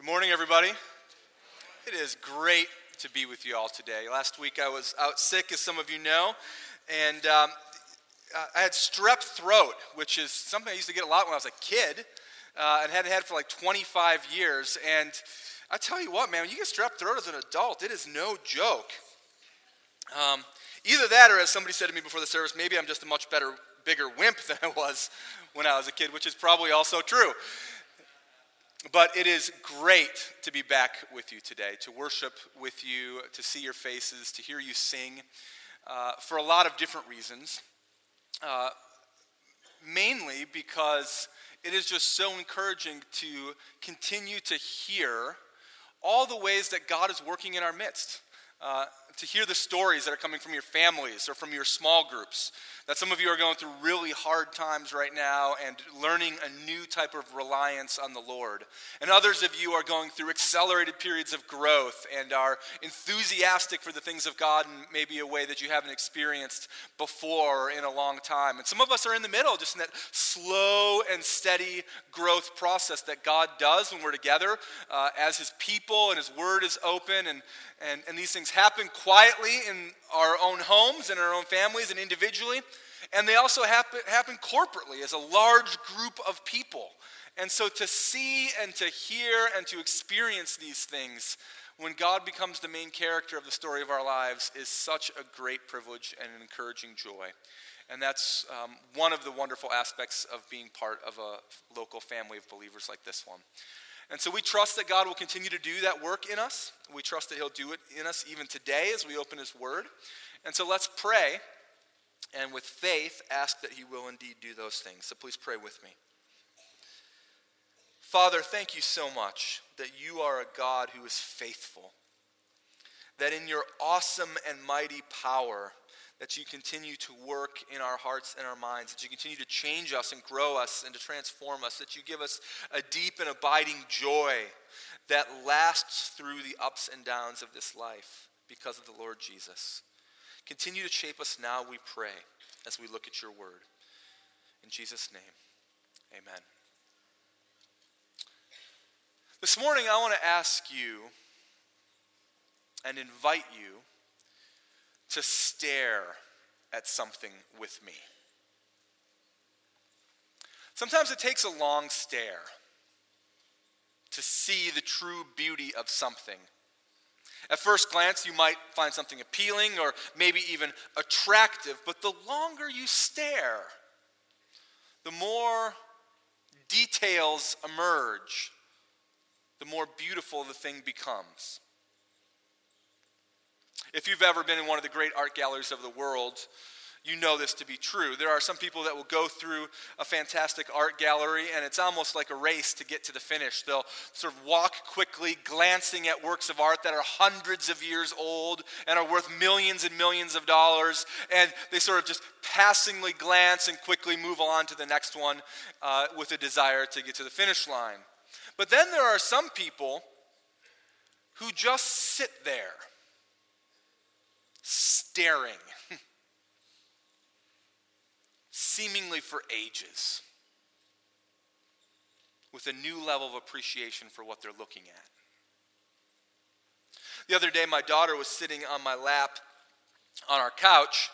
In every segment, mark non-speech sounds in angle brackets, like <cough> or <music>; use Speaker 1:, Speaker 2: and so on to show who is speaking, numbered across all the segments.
Speaker 1: Good morning, everybody. It is great to be with you all today. Last week I was out sick, as some of you know, and um, I had strep throat, which is something I used to get a lot when I was a kid uh, and hadn't had for like 25 years. And I tell you what, man, when you get strep throat as an adult, it is no joke. Um, either that, or as somebody said to me before the service, maybe I'm just a much better, bigger wimp <laughs> than I was when I was a kid, which is probably also true. But it is great to be back with you today, to worship with you, to see your faces, to hear you sing, uh, for a lot of different reasons. Uh, mainly because it is just so encouraging to continue to hear all the ways that God is working in our midst. Uh, to hear the stories that are coming from your families or from your small groups. That some of you are going through really hard times right now and learning a new type of reliance on the Lord. And others of you are going through accelerated periods of growth and are enthusiastic for the things of God in maybe a way that you haven't experienced before in a long time. And some of us are in the middle, just in that slow and steady growth process that God does when we're together uh, as His people and His Word is open and, and, and these things happen quietly in our own homes and our own families and individually. And they also happen, happen corporately as a large group of people. And so to see and to hear and to experience these things when God becomes the main character of the story of our lives is such a great privilege and an encouraging joy. And that's um, one of the wonderful aspects of being part of a local family of believers like this one. And so we trust that God will continue to do that work in us. We trust that He'll do it in us even today as we open His Word. And so let's pray and with faith ask that He will indeed do those things. So please pray with me. Father, thank you so much that you are a God who is faithful, that in your awesome and mighty power, that you continue to work in our hearts and our minds, that you continue to change us and grow us and to transform us, that you give us a deep and abiding joy that lasts through the ups and downs of this life because of the Lord Jesus. Continue to shape us now, we pray, as we look at your word. In Jesus' name, amen. This morning, I want to ask you and invite you to stare at something with me. Sometimes it takes a long stare to see the true beauty of something. At first glance, you might find something appealing or maybe even attractive, but the longer you stare, the more details emerge, the more beautiful the thing becomes. If you've ever been in one of the great art galleries of the world, you know this to be true. There are some people that will go through a fantastic art gallery and it's almost like a race to get to the finish. They'll sort of walk quickly, glancing at works of art that are hundreds of years old and are worth millions and millions of dollars. And they sort of just passingly glance and quickly move on to the next one uh, with a desire to get to the finish line. But then there are some people who just sit there staring, seemingly for ages, with a new level of appreciation for what they're looking at. The other day, my daughter was sitting on my lap on our couch,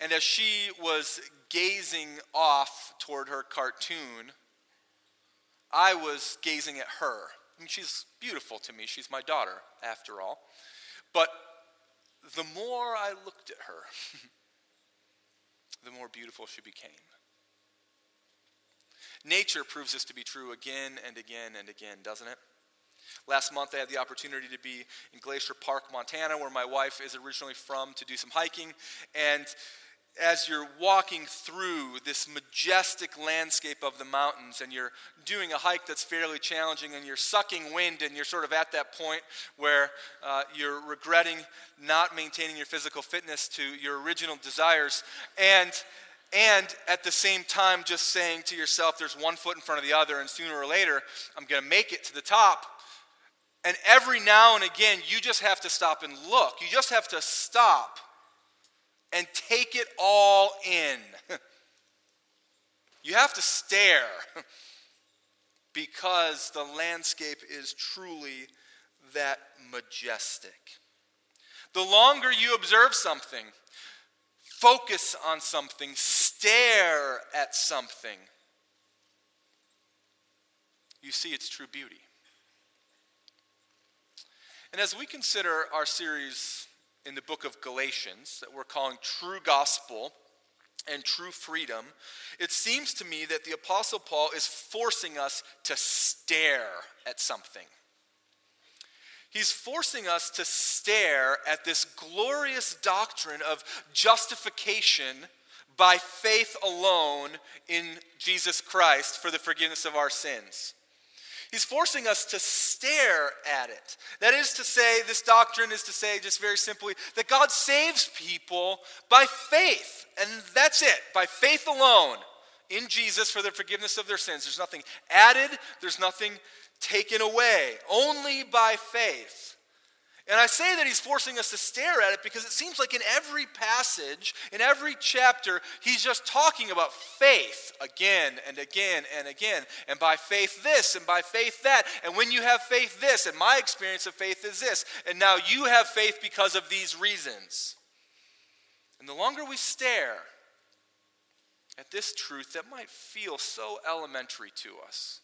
Speaker 1: and as she was gazing off toward her cartoon, I was gazing at her. I mean, she's beautiful to me. She's my daughter, after all. But the more I looked at her, <laughs> the more beautiful she became. Nature proves this to be true again and again and again, doesn't it? Last month, I had the opportunity to be in Glacier Park, Montana, where my wife is originally from, to do some hiking. And as you're walking through this majestic landscape of the mountains and you're doing a hike that's fairly challenging and you're sucking wind and you're sort of at that point where uh, you're regretting not maintaining your physical fitness to your original desires and and at the same time just saying to yourself there's one foot in front of the other and sooner or later i'm going to make it to the top. And every now and again you just have to stop and look. You just have to stop and take it all in. <laughs> you have to stare. <laughs> because the landscape is truly that majestic. The longer you observe something, focus on something, stare at something, you see its true beauty. And as we consider our series in the book of Galatians that we're calling True Gospel and True Freedom, it seems to me that the Apostle Paul is forcing us to stare at something. He's forcing us to stare at this glorious doctrine of justification by faith alone in Jesus Christ for the forgiveness of our sins. He's forcing us to stare at it. That is to say, this doctrine is to say, just very simply, that God saves people by faith. And that's it, by faith alone in Jesus for the forgiveness of their sins. There's nothing added, there's nothing taken away, only by faith. And I say that he's forcing us to stare at it because it seems like in every passage, in every chapter, he's just talking about faith again and again and again. And by faith, this, and by faith, that. And when you have faith, this. And my experience of faith is this. And now you have faith because of these reasons. And the longer we stare at this truth that might feel so elementary to us,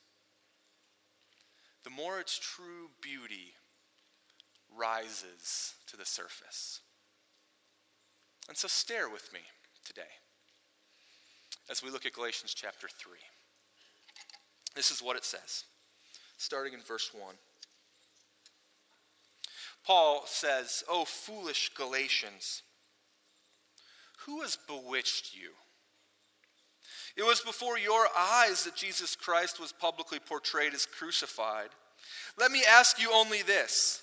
Speaker 1: the more its true beauty rises to the surface. And so stare with me today as we look at Galatians chapter 3. This is what it says, starting in verse 1. Paul says, O foolish Galatians, who has bewitched you? It was before your eyes that Jesus Christ was publicly portrayed as crucified. Let me ask you only this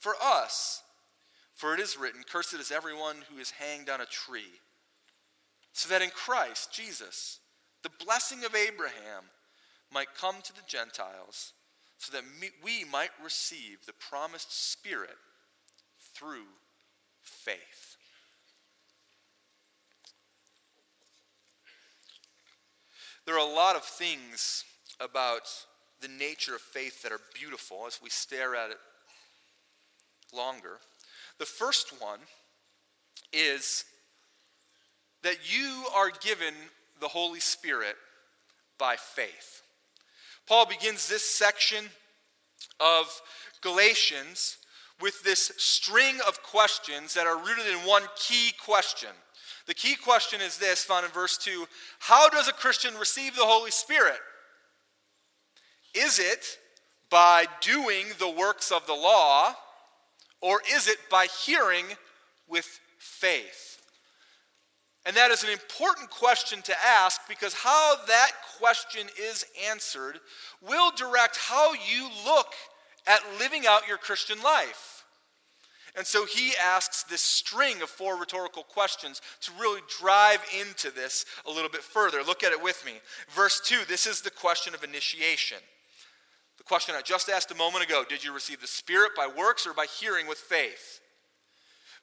Speaker 1: for us. For it is written, Cursed is everyone who is hanged on a tree. So that in Christ, Jesus, the blessing of Abraham might come to the Gentiles, so that we might receive the promised Spirit through faith. There are a lot of things about the nature of faith that are beautiful as we stare at it longer. The first one is that you are given the Holy Spirit by faith. Paul begins this section of Galatians with this string of questions that are rooted in one key question. The key question is this, found in verse 2 How does a Christian receive the Holy Spirit? Is it by doing the works of the law? Or is it by hearing with faith? And that is an important question to ask because how that question is answered will direct how you look at living out your Christian life. And so he asks this string of four rhetorical questions to really drive into this a little bit further. Look at it with me. Verse 2 this is the question of initiation. The question I just asked a moment ago did you receive the Spirit by works or by hearing with faith?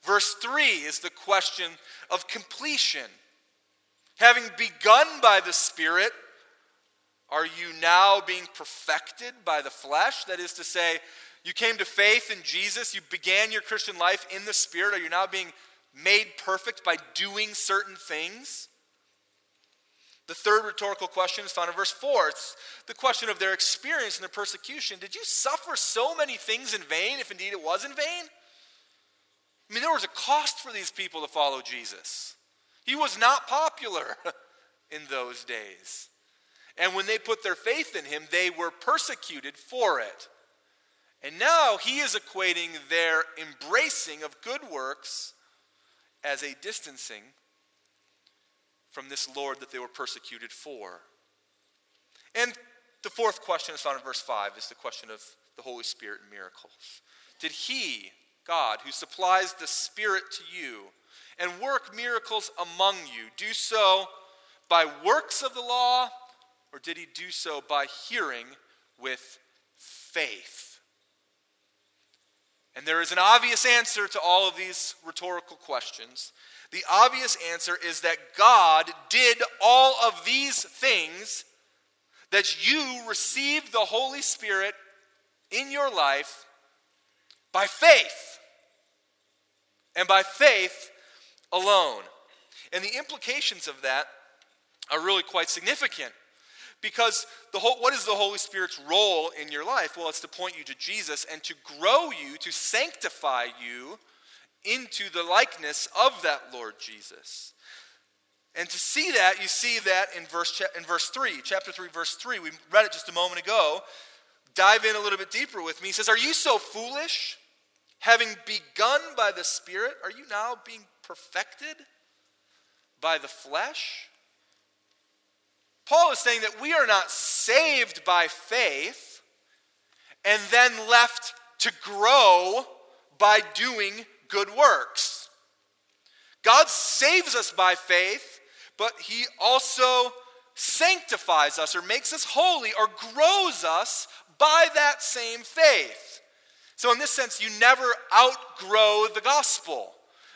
Speaker 1: Verse 3 is the question of completion. Having begun by the Spirit, are you now being perfected by the flesh? That is to say, you came to faith in Jesus, you began your Christian life in the Spirit. Are you now being made perfect by doing certain things? The third rhetorical question is found in verse 4. It's the question of their experience in their persecution. Did you suffer so many things in vain, if indeed it was in vain? I mean, there was a cost for these people to follow Jesus. He was not popular <laughs> in those days. And when they put their faith in him, they were persecuted for it. And now he is equating their embracing of good works as a distancing from this Lord that they were persecuted for. And the fourth question is found in verse 5 is the question of the Holy Spirit and miracles. Did he, God, who supplies the Spirit to you and work miracles among you, do so by works of the law, or did he do so by hearing with faith? And there is an obvious answer to all of these rhetorical questions. The obvious answer is that God did all of these things that you received the Holy Spirit in your life by faith. And by faith alone. And the implications of that are really quite significant. Because the whole, what is the Holy Spirit's role in your life? Well, it's to point you to Jesus and to grow you, to sanctify you into the likeness of that Lord Jesus. And to see that, you see that in verse, in verse 3, chapter 3, verse 3. We read it just a moment ago. Dive in a little bit deeper with me. He says, Are you so foolish? Having begun by the Spirit, are you now being perfected by the flesh? Paul is saying that we are not saved by faith and then left to grow by doing good works. God saves us by faith, but He also sanctifies us or makes us holy or grows us by that same faith. So, in this sense, you never outgrow the gospel.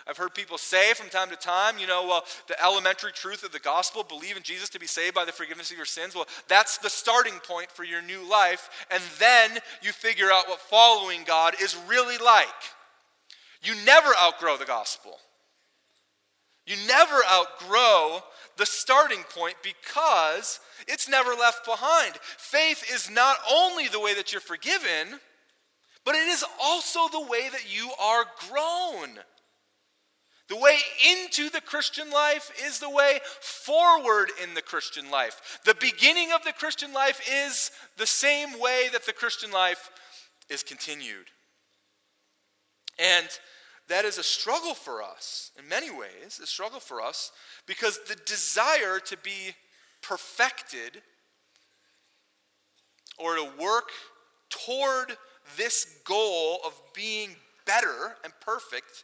Speaker 1: I've heard people say from time to time, you know, well, the elementary truth of the gospel, believe in Jesus to be saved by the forgiveness of your sins. Well, that's the starting point for your new life. And then you figure out what following God is really like. You never outgrow the gospel. You never outgrow the starting point because it's never left behind. Faith is not only the way that you're forgiven, but it is also the way that you are grown. The way into the Christian life is the way forward in the Christian life. The beginning of the Christian life is the same way that the Christian life is continued. And that is a struggle for us in many ways, a struggle for us because the desire to be perfected or to work toward this goal of being better and perfect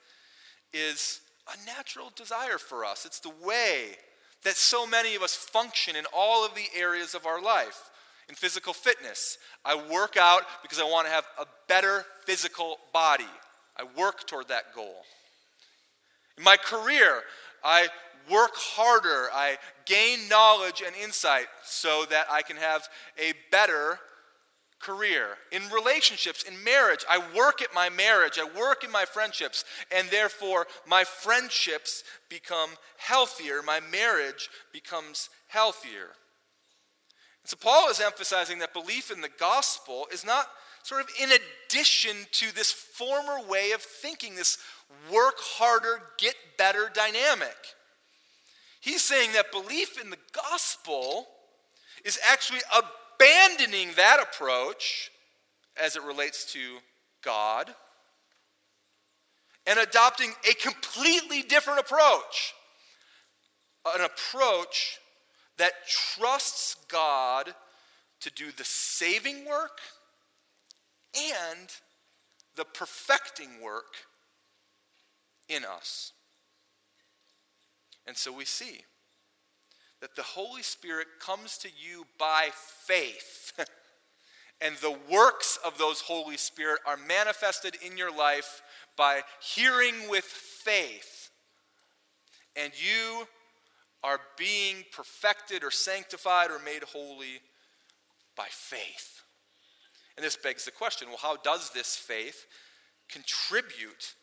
Speaker 1: is a natural desire for us. It's the way that so many of us function in all of the areas of our life. In physical fitness, I work out because I want to have a better physical body. I work toward that goal. In my career, I work harder. I gain knowledge and insight so that I can have a better career. In relationships, in marriage, I work at my marriage, I work in my friendships, and therefore my friendships become healthier, my marriage becomes healthier. So Paul is emphasizing that belief in the gospel is not sort of in addition to this former way of thinking, this work harder, get better dynamic. He's saying that belief in the gospel is actually abandoning that approach as it relates to God and adopting a completely different approach. An approach that trusts God to do the saving work and the perfecting work in us. And so we see that the Holy Spirit comes to you by faith <laughs> And the works of those Holy Spirit are manifested in your life by hearing with faith. And you are being perfected or sanctified or made holy by faith. And this begs the question well, how does this faith contribute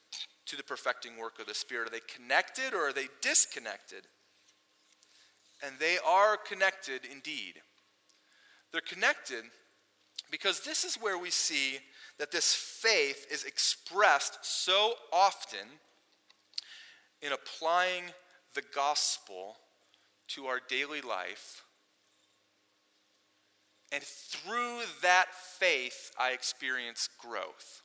Speaker 1: to the perfecting work of the Spirit? Are they connected or are they disconnected? And they are connected indeed. They're connected because this is where we see that this faith is expressed so often in applying the gospel to our daily life. And through that faith, I experience growth.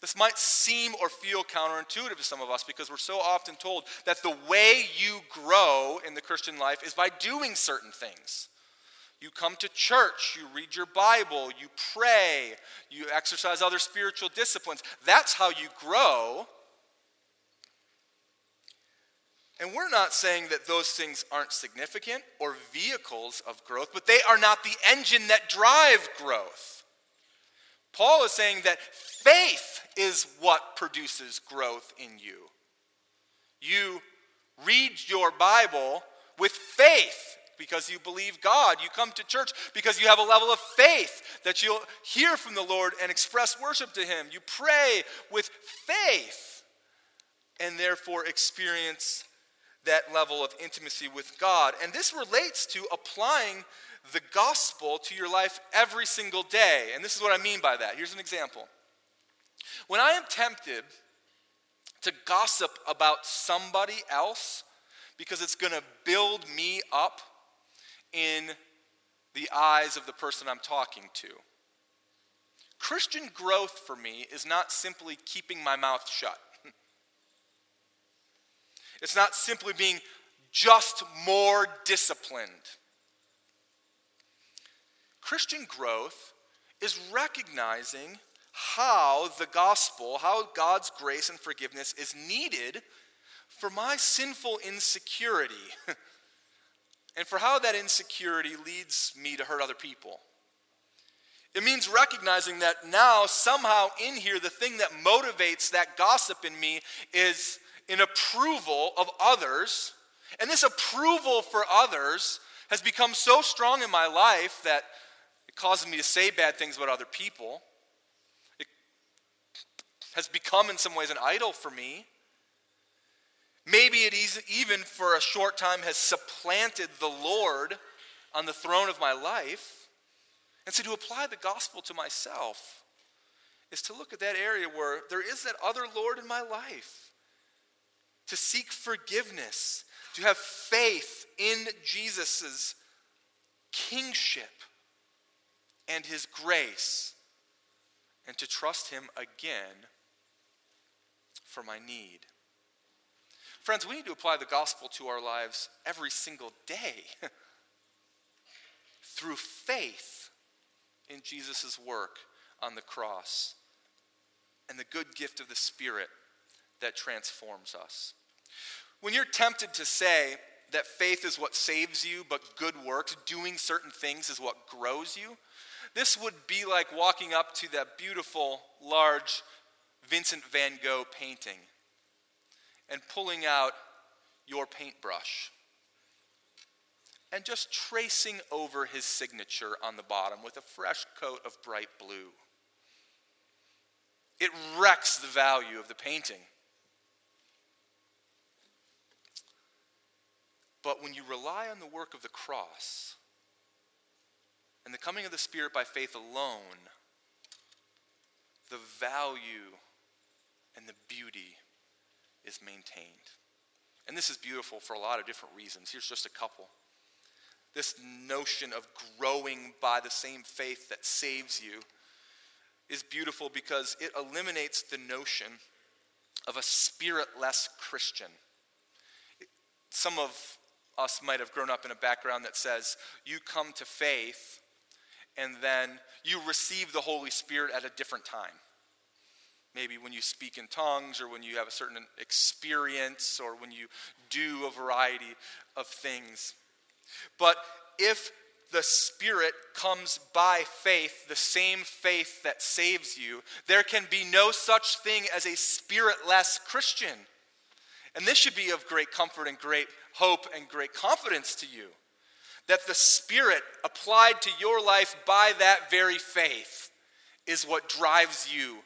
Speaker 1: This might seem or feel counterintuitive to some of us because we're so often told that the way you grow in the Christian life is by doing certain things. You come to church, you read your Bible, you pray, you exercise other spiritual disciplines. That's how you grow. And we're not saying that those things aren't significant or vehicles of growth, but they are not the engine that drive growth. Paul is saying that faith is what produces growth in you. You read your Bible with faith because you believe God. You come to church because you have a level of faith that you'll hear from the Lord and express worship to Him. You pray with faith and therefore experience that level of intimacy with God. And this relates to applying the gospel to your life every single day. And this is what I mean by that. Here's an example. When I am tempted to gossip about somebody else because it's going to build me up in the eyes of the person I'm talking to. Christian growth for me is not simply keeping my mouth shut. It's not simply being just more disciplined. Christian growth is recognizing how the gospel, how God's grace and forgiveness is needed for my sinful insecurity <laughs> and for how that insecurity leads me to hurt other people. It means recognizing that now, somehow in here, the thing that motivates that gossip in me is an approval of others. And this approval for others has become so strong in my life that it causes me to say bad things about other people. It has become, in some ways, an idol for me. Maybe it even for a short time has supplanted the Lord on the throne of my life. And so to apply the gospel to myself is to look at that area where there is that other Lord in my life, to seek forgiveness, to have faith in Jesus' kingship and his grace, and to trust him again for my need. Friends, we need to apply the gospel to our lives every single day <laughs> through faith in Jesus' work on the cross and the good gift of the Spirit that transforms us. When you're tempted to say that faith is what saves you, but good works, doing certain things is what grows you, this would be like walking up to that beautiful, large Vincent van Gogh painting and pulling out your paintbrush and just tracing over his signature on the bottom with a fresh coat of bright blue. It wrecks the value of the painting. But when you rely on the work of the cross and the coming of the Spirit by faith alone, the value and the beauty is maintained. And this is beautiful for a lot of different reasons. Here's just a couple. This notion of growing by the same faith that saves you is beautiful because it eliminates the notion of a spiritless Christian. Some of us might have grown up in a background that says you come to faith and then you receive the Holy Spirit at a different time maybe when you speak in tongues or when you have a certain experience or when you do a variety of things. But if the Spirit comes by faith, the same faith that saves you, there can be no such thing as a spiritless Christian. And this should be of great comfort and great hope and great confidence to you that the Spirit applied to your life by that very faith is what drives you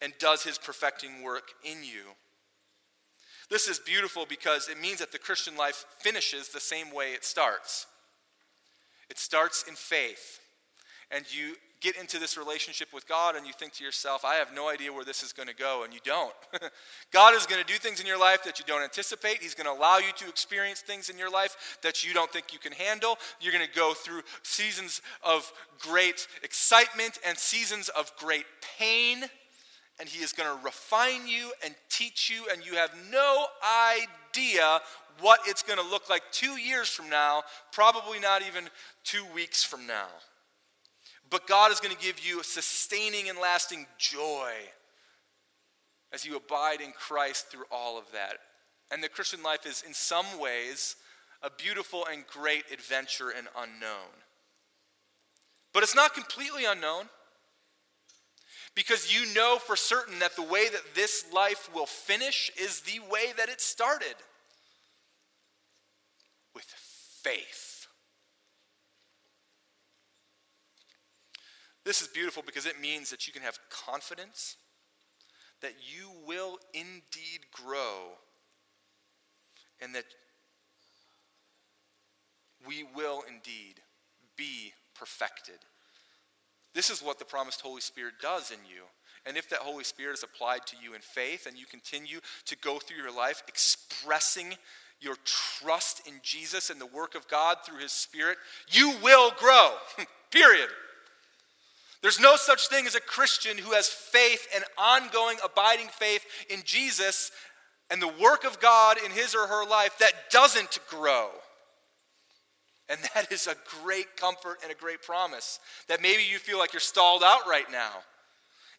Speaker 1: and does His perfecting work in you. This is beautiful because it means that the Christian life finishes the same way it starts. It starts in faith. And you get into this relationship with God and you think to yourself, I have no idea where this is going to go, and you don't. <laughs> God is going to do things in your life that you don't anticipate. He's going to allow you to experience things in your life that you don't think you can handle. You're going to go through seasons of great excitement and seasons of great pain, and He is going to refine you and teach you, and you have no idea what it's going to look like two years from now, probably not even two weeks from now. But God is going to give you a sustaining and lasting joy as you abide in Christ through all of that. And the Christian life is, in some ways, a beautiful and great adventure and unknown. But it's not completely unknown because you know for certain that the way that this life will finish is the way that it started with faith. This is beautiful because it means that you can have confidence that you will indeed grow and that we will indeed be perfected. This is what the promised Holy Spirit does in you. And if that Holy Spirit is applied to you in faith and you continue to go through your life expressing your trust in Jesus and the work of God through His Spirit, you will grow. <laughs> Period. There's no such thing as a Christian who has faith and ongoing, abiding faith in Jesus and the work of God in his or her life that doesn't grow. And that is a great comfort and a great promise that maybe you feel like you're stalled out right now.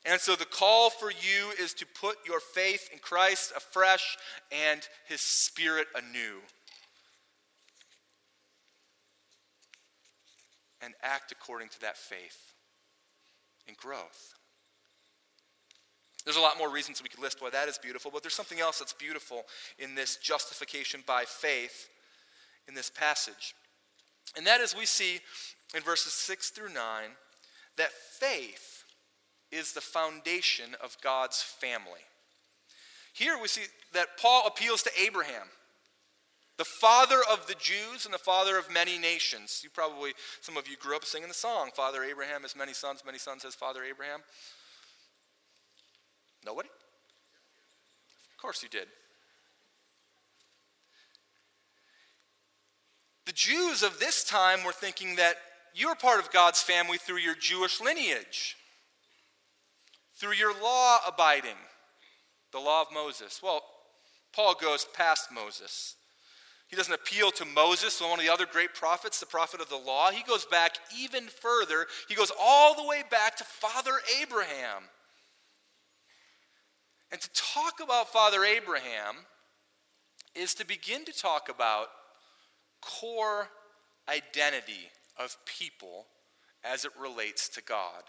Speaker 1: And so the call for you is to put your faith in Christ afresh and his spirit anew. And act according to that faith and growth. There's a lot more reasons we could list why that is beautiful, but there's something else that's beautiful in this justification by faith in this passage. And that is we see in verses 6 through 9 that faith is the foundation of God's family. Here we see that Paul appeals to Abraham, the father of the Jews and the father of many nations. You probably, some of you grew up singing the song, Father Abraham has many sons, many sons has Father Abraham. Nobody? Of course you did. The Jews of this time were thinking that you're part of God's family through your Jewish lineage through your law abiding, the law of Moses. Well, Paul goes past Moses. He doesn't appeal to Moses, one of the other great prophets, the prophet of the law. He goes back even further. He goes all the way back to Father Abraham. And to talk about Father Abraham is to begin to talk about core identity of people as it relates to God.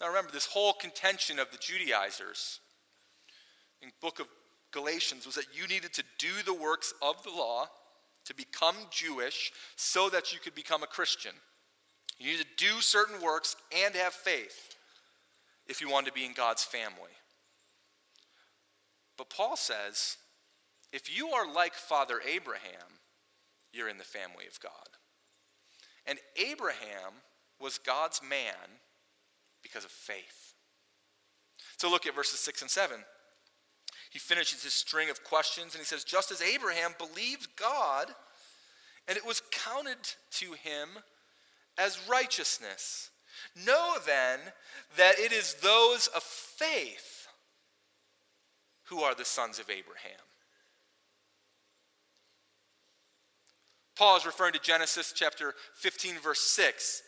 Speaker 1: Now remember, this whole contention of the Judaizers in book of Galatians was that you needed to do the works of the law to become Jewish so that you could become a Christian. You need to do certain works and have faith if you want to be in God's family. But Paul says, if you are like Father Abraham, you're in the family of God. And Abraham was God's man because of faith. So look at verses 6 and 7. He finishes his string of questions and he says, Just as Abraham believed God, and it was counted to him as righteousness. Know then that it is those of faith who are the sons of Abraham. Paul is referring to Genesis chapter 15, verse 6.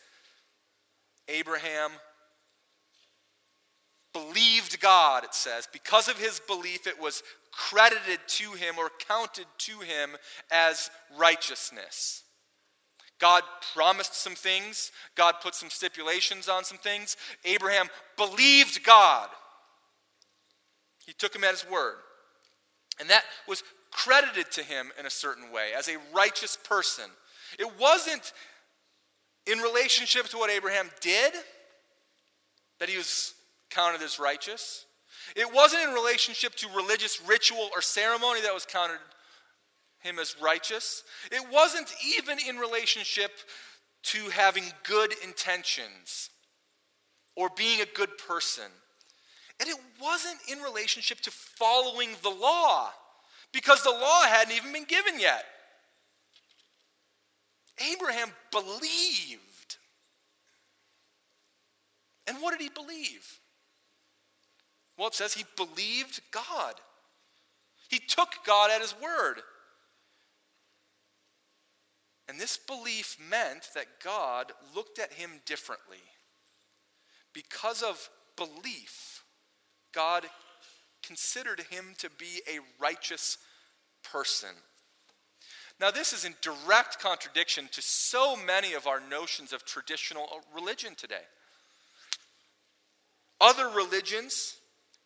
Speaker 1: Abraham believed God, it says. Because of his belief, it was credited to him or counted to him as righteousness. God promised some things, God put some stipulations on some things. Abraham believed God, he took him at his word. And that was credited to him in a certain way as a righteous person. It wasn't in relationship to what Abraham did that he was counted as righteous. It wasn't in relationship to religious ritual or ceremony that was counted him as righteous. It wasn't even in relationship to having good intentions or being a good person. And it wasn't in relationship to following the law because the law hadn't even been given yet. Abraham believed. And what did he believe? Well, it says he believed God. He took God at his word. And this belief meant that God looked at him differently. Because of belief, God considered him to be a righteous person. Now, this is in direct contradiction to so many of our notions of traditional religion today. Other religions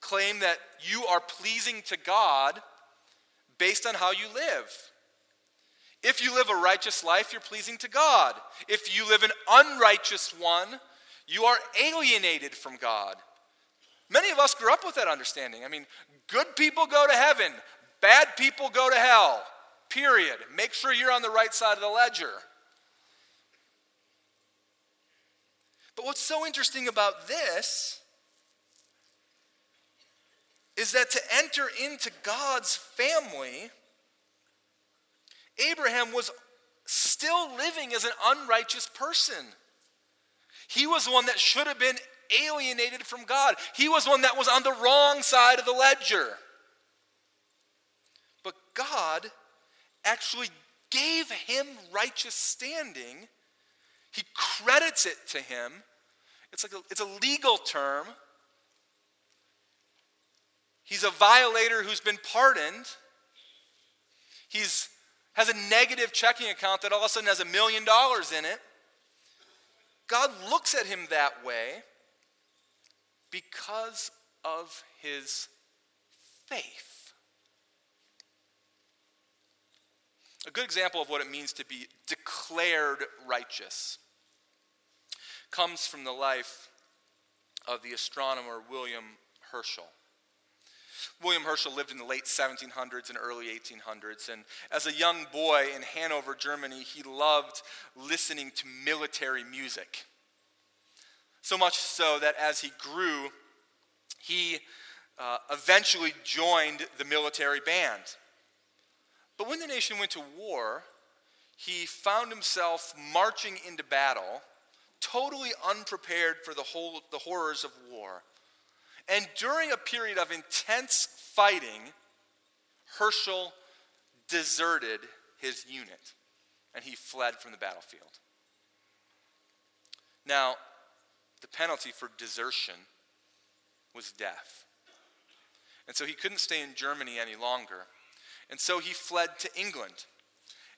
Speaker 1: claim that you are pleasing to God based on how you live. If you live a righteous life, you're pleasing to God. If you live an unrighteous one, you are alienated from God. Many of us grew up with that understanding. I mean, good people go to heaven, bad people go to hell. Period. Make sure you're on the right side of the ledger. But what's so interesting about this is that to enter into God's family, Abraham was still living as an unrighteous person. He was one that should have been alienated from God. He was one that was on the wrong side of the ledger. But God actually gave him righteous standing. He credits it to him. It's like a, it's a legal term. He's a violator who's been pardoned. He's has a negative checking account that all of a sudden has a million dollars in it. God looks at him that way because of his faith. A good example of what it means to be declared righteous comes from the life of the astronomer William Herschel. William Herschel lived in the late 1700s and early 1800s, and as a young boy in Hanover, Germany, he loved listening to military music. So much so that as he grew, he uh, eventually joined the military band. But when the nation went to war, he found himself marching into battle, totally unprepared for the, whole, the horrors of war. And during a period of intense fighting, Herschel deserted his unit and he fled from the battlefield. Now, the penalty for desertion was death. And so he couldn't stay in Germany any longer. And so he fled to England.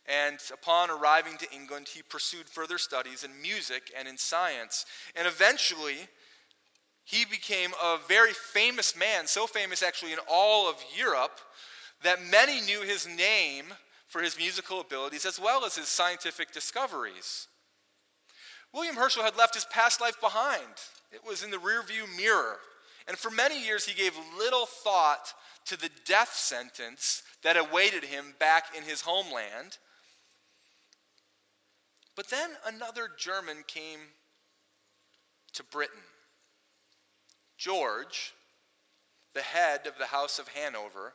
Speaker 1: And upon arriving to England, he pursued further studies in music and in science. And eventually, he became a very famous man, so famous actually in all of Europe that many knew his name for his musical abilities as well as his scientific discoveries. William Herschel had left his past life behind, it was in the rearview mirror. And for many years, he gave little thought to the death sentence that awaited him back in his homeland. But then another German came to Britain. George, the head of the House of Hanover,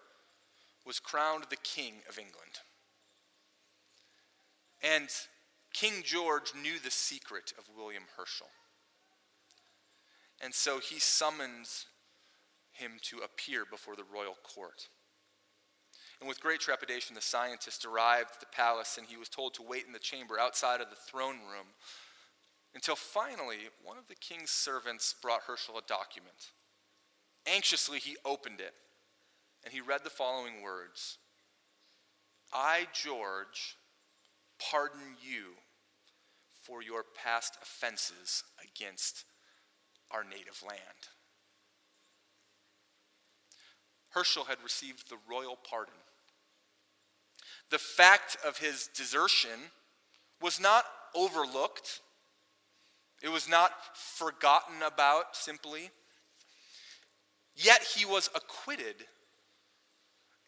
Speaker 1: was crowned the King of England. And King George knew the secret of William Herschel. And so he summons him to appear before the royal court. And with great trepidation, the scientist arrived at the palace and he was told to wait in the chamber outside of the throne room until finally one of the king's servants brought Herschel a document. Anxiously, he opened it and he read the following words I, George, pardon you for your past offenses against our native land. Herschel had received the royal pardon. The fact of his desertion was not overlooked, it was not forgotten about simply. Yet he was acquitted,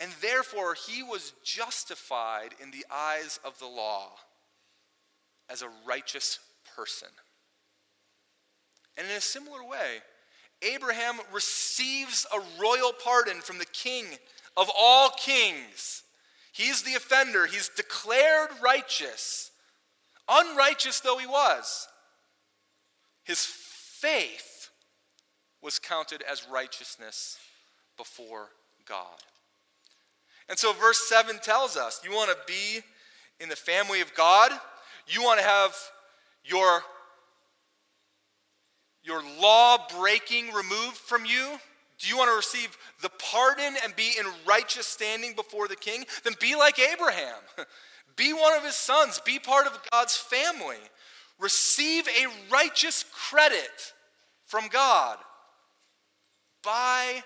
Speaker 1: and therefore he was justified in the eyes of the law as a righteous person. And in a similar way, Abraham receives a royal pardon from the king of all kings. He's the offender, he's declared righteous, unrighteous though he was. His faith was counted as righteousness before God. And so, verse 7 tells us you want to be in the family of God, you want to have your your law breaking removed from you? Do you want to receive the pardon and be in righteous standing before the king? Then be like Abraham. <laughs> Be one of his sons. Be part of God's family. Receive a righteous credit from God by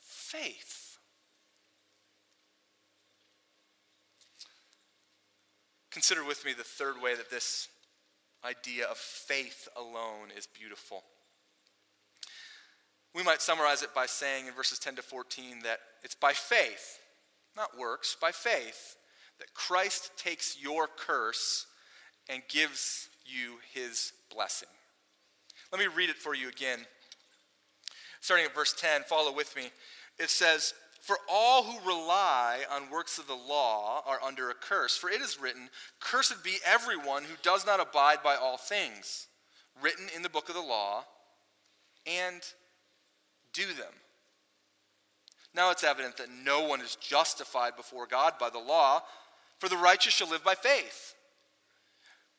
Speaker 1: faith. Consider with me the third way that this idea of faith alone is beautiful. We might summarize it by saying in verses 10 to 14 that it's by faith, not works, by faith, that Christ takes your curse and gives you his blessing. Let me read it for you again. Starting at verse 10, follow with me. It says, For all who rely on works of the law are under a curse. For it is written, Cursed be everyone who does not abide by all things written in the book of the law and do them. Now it's evident that no one is justified before God by the law, for the righteous shall live by faith.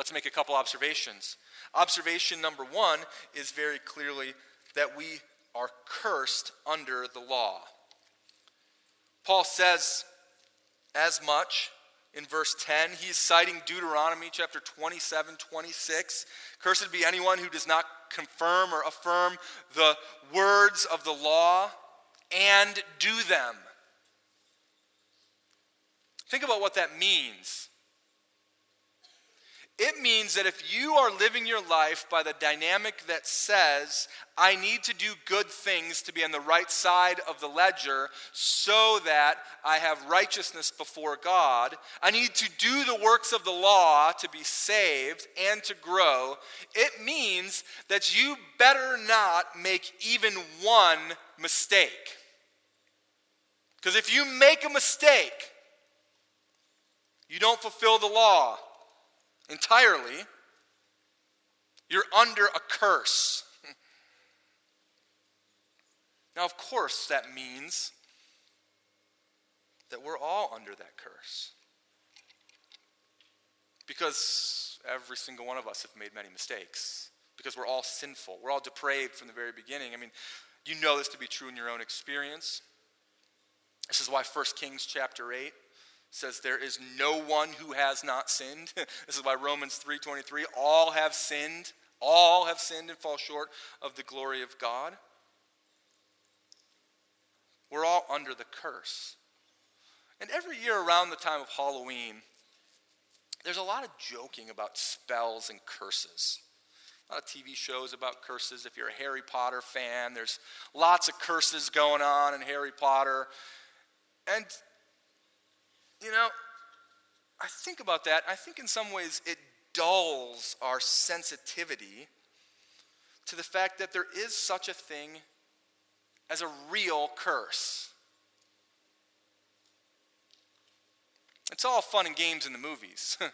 Speaker 1: Let's make a couple observations. Observation number one is very clearly that we are cursed under the law. Paul says as much in verse 10. He's citing Deuteronomy chapter 27, 26. Cursed be anyone who does not confirm or affirm the words of the law and do them. Think about what that means. It means that if you are living your life by the dynamic that says, I need to do good things to be on the right side of the ledger so that I have righteousness before God, I need to do the works of the law to be saved and to grow, it means that you better not make even one mistake. Because if you make a mistake, you don't fulfill the law entirely, you're under a curse. <laughs> now, of course, that means that we're all under that curse. Because every single one of us have made many mistakes. Because we're all sinful. We're all depraved from the very beginning. I mean, you know this to be true in your own experience. This is why 1 Kings chapter 8 says there is no one who has not sinned. <laughs> this is why Romans 3:23 all have sinned, all have sinned and fall short of the glory of God. We're all under the curse. And every year around the time of Halloween, there's a lot of joking about spells and curses. A lot of TV shows about curses. If you're a Harry Potter fan, there's lots of curses going on in Harry Potter. And you know, I think about that. I think in some ways it dulls our sensitivity to the fact that there is such a thing as a real curse. It's all fun and games in the movies. <laughs>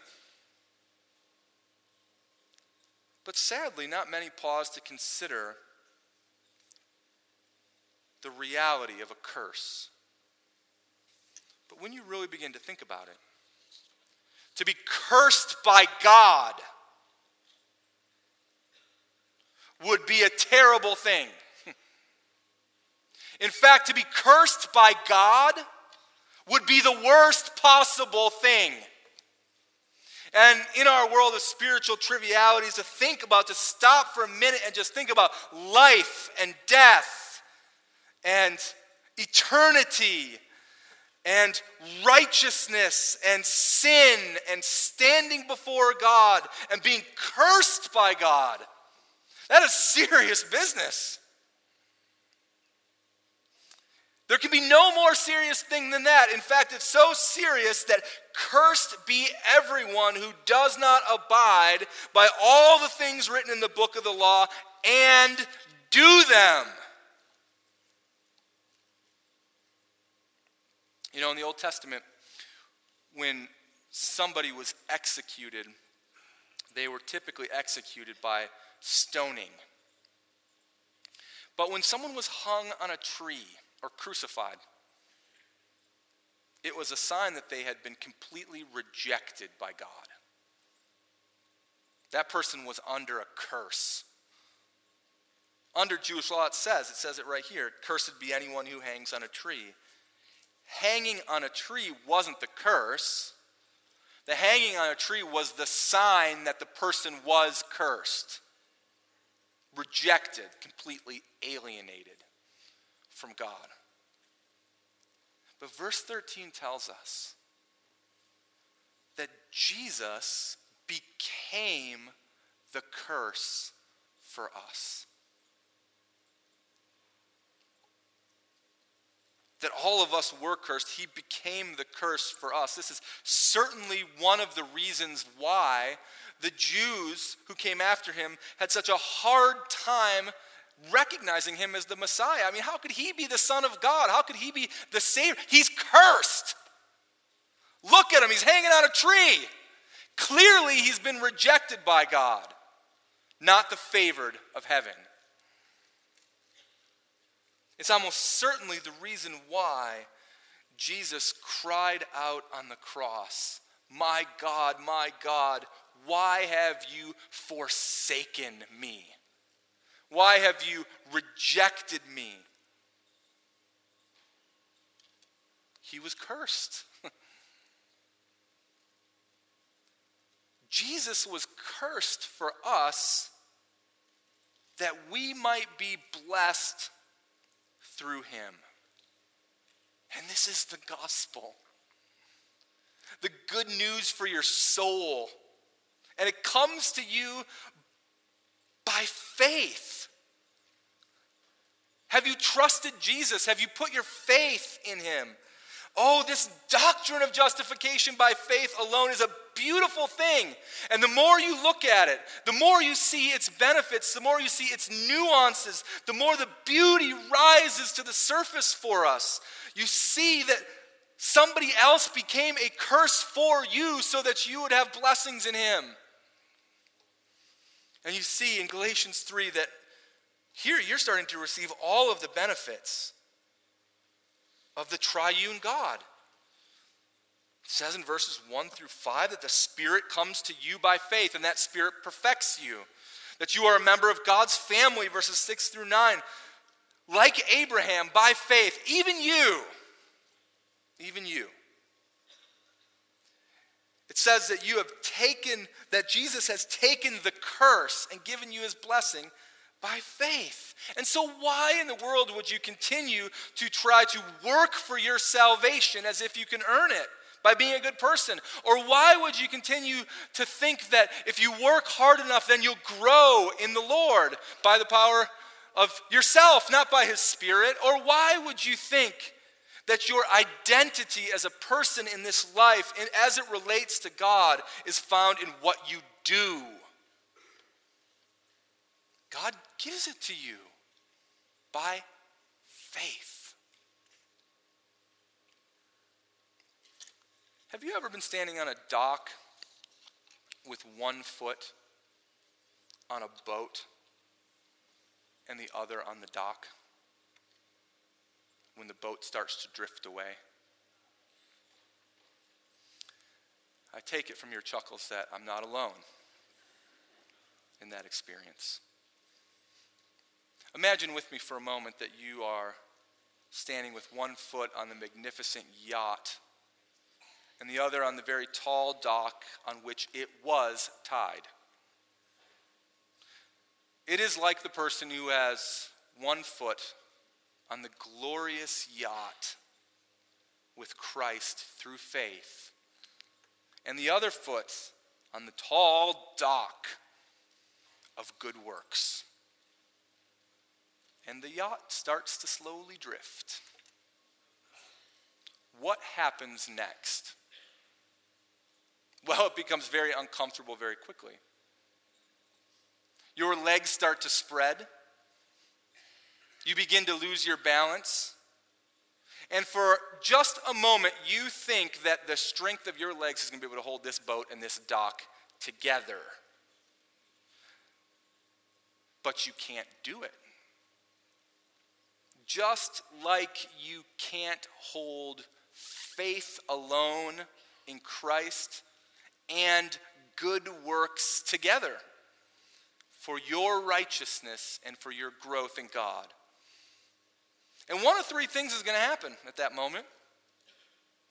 Speaker 1: But sadly, not many pause to consider the reality of a curse. But when you really begin to think about it, to be cursed by God would be a terrible thing. <laughs> In fact, to be cursed by God would be the worst possible thing. And in our world of spiritual trivialities, to think about, to stop for a minute and just think about life and death and eternity and righteousness and sin and standing before God and being cursed by God. That is serious business. There can be no more serious thing than that. In fact, it's so serious that cursed be everyone who does not abide by all the things written in the book of the law and do them. You know, in the Old Testament, when somebody was executed, they were typically executed by stoning. But when someone was hung on a tree or crucified, it was a sign that they had been completely rejected by God. That person was under a curse. Under Jewish law, it says, it says it right here cursed be anyone who hangs on a tree. Hanging on a tree wasn't the curse. The hanging on a tree was the sign that the person was cursed rejected, completely alienated from God. But verse 13 tells us that Jesus became the curse for us. That all of us were cursed. He became the curse for us. This is certainly one of the reasons why the Jews who came after him had such a hard time recognizing him as the Messiah. I mean, how could he be the Son of God? How could he be the Savior? He's cursed. Look at him, he's hanging on a tree. Clearly, he's been rejected by God, not the favored of heaven. It's almost certainly the reason why Jesus cried out on the cross, My God, my God, why have you forsaken me? Why have you rejected me? He was cursed. <laughs> Jesus was cursed for us that we might be blessed through him. And this is the gospel the good news for your soul and it comes to you by faith. Have you trusted Jesus? Have you put your faith in him? Oh, this doctrine of justification by faith alone is a beautiful thing. And the more you look at it, the more you see its benefits, the more you see its nuances, the more the beauty rises to the surface for us. You see that somebody else became a curse for you so that you would have blessings in him. And you see in Galatians 3 that here you're starting to receive all of the benefits of the triune God. It says in verses 1 through 5 that the Spirit comes to you by faith, and that Spirit perfects you. That you are a member of God's family, verses 6 through 9. Like Abraham, by faith, even you, even you it says that you have taken, that Jesus has taken the curse and given you his blessing by faith. And so, why in the world would you continue to try to work for your salvation as if you can earn it? By being a good person? Or why would you continue to think that if you work hard enough, then you'll grow in the Lord by the power of yourself, not by His Spirit? Or why would you think that your identity as a person in this life, and as it relates to God, is found in what you do. God gives it to you by faith. Have you ever been standing on a dock with one foot on a boat and the other on the dock when the boat starts to drift away? I take it from your chuckles that I'm not alone in that experience. Imagine with me for a moment that you are standing with one foot on the magnificent yacht and the other on the very tall dock on which it was tied. It is like the person who has one foot on the glorious yacht with Christ through faith, and the other foot on the tall dock of good works. And the yacht starts to slowly drift. What happens next? Well, it becomes very uncomfortable very quickly. Your legs start to spread. You begin to lose your balance. And for just a moment, you think that the strength of your legs is going to be able to hold this boat and this dock together. But you can't do it. Just like you can't hold faith alone in Christ and good works together for your righteousness and for your growth in God. And one of three things is going to happen at that moment.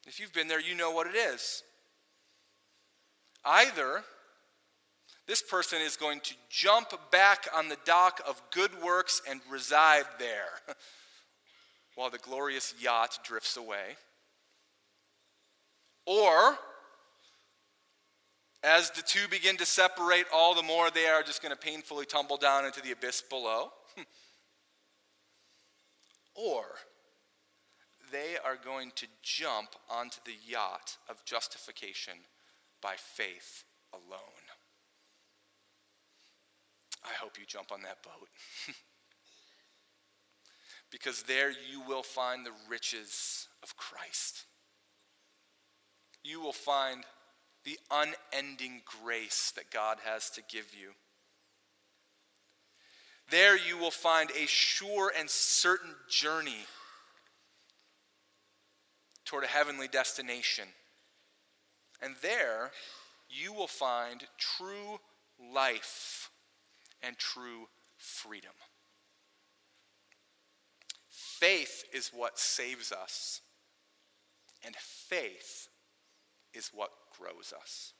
Speaker 1: If you've been there, you know what it is. Either this person is going to jump back on the dock of good works and reside there <laughs> while the glorious yacht drifts away. Or as the two begin to separate all the more, they are just going to painfully tumble down into the abyss below. <laughs> or they are going to jump onto the yacht of justification by faith alone. I hope you jump on that boat. <laughs> because there you will find the riches of Christ. You will find the unending grace that God has to give you. There you will find a sure and certain journey toward a heavenly destination. And there you will find true life and true freedom. Faith is what saves us, and faith is what grows us.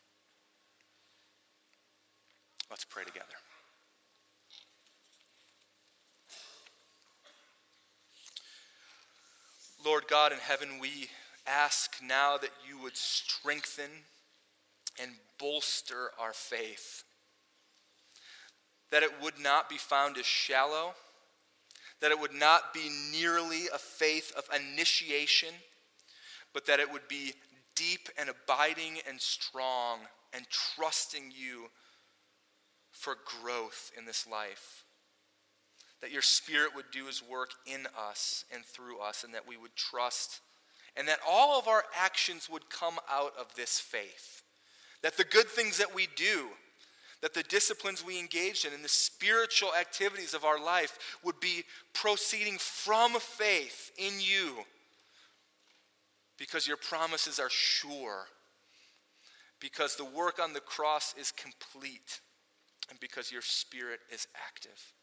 Speaker 1: Let's pray together. Lord God in heaven, we ask now that you would strengthen and bolster our faith. That it would not be found as shallow, that it would not be nearly a faith of initiation, but that it would be deep and abiding and strong and trusting you for growth in this life. That your Spirit would do His work in us and through us, and that we would trust, and that all of our actions would come out of this faith. That the good things that we do, that the disciplines we engage in, and the spiritual activities of our life would be proceeding from faith in you because your promises are sure, because the work on the cross is complete, and because your spirit is active.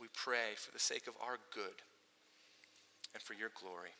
Speaker 1: We pray for the sake of our good and for your glory.